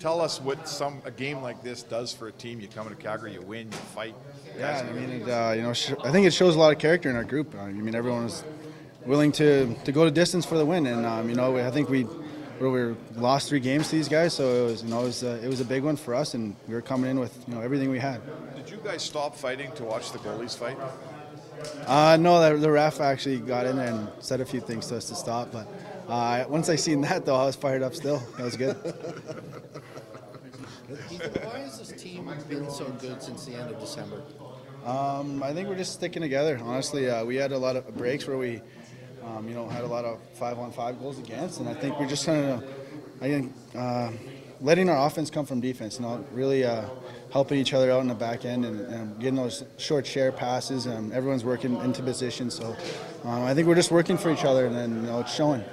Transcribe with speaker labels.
Speaker 1: Tell us what some a game like this does for a team. You come into calgary you win you fight.
Speaker 2: Yeah, I mean, it, uh, you know, sh- I think it shows a lot of character in our group. Uh, I mean, everyone was willing to, to go to distance for the win, and um, you know, I think we we were lost three games to these guys, so it was you know it was, uh, it was a big one for us, and we were coming in with you know everything we had.
Speaker 1: did you guys stop fighting to watch the goalies fight
Speaker 2: Uh, no, the, the ref actually got in there and said a few things to us to stop, but uh, once I seen that though, I was fired up still. That was good.
Speaker 3: Why has this team been so good since the end of December?
Speaker 2: Um, I think we're just sticking together. Honestly, uh, we had a lot of breaks where we, um, you know, had a lot of five-on-five goals against, and I think we're just kind of, I think, uh, letting our offense come from defense. Know, really uh, helping each other out in the back end and, and getting those short share passes. And everyone's working into position, so um, I think we're just working for each other, and then you know, it's showing.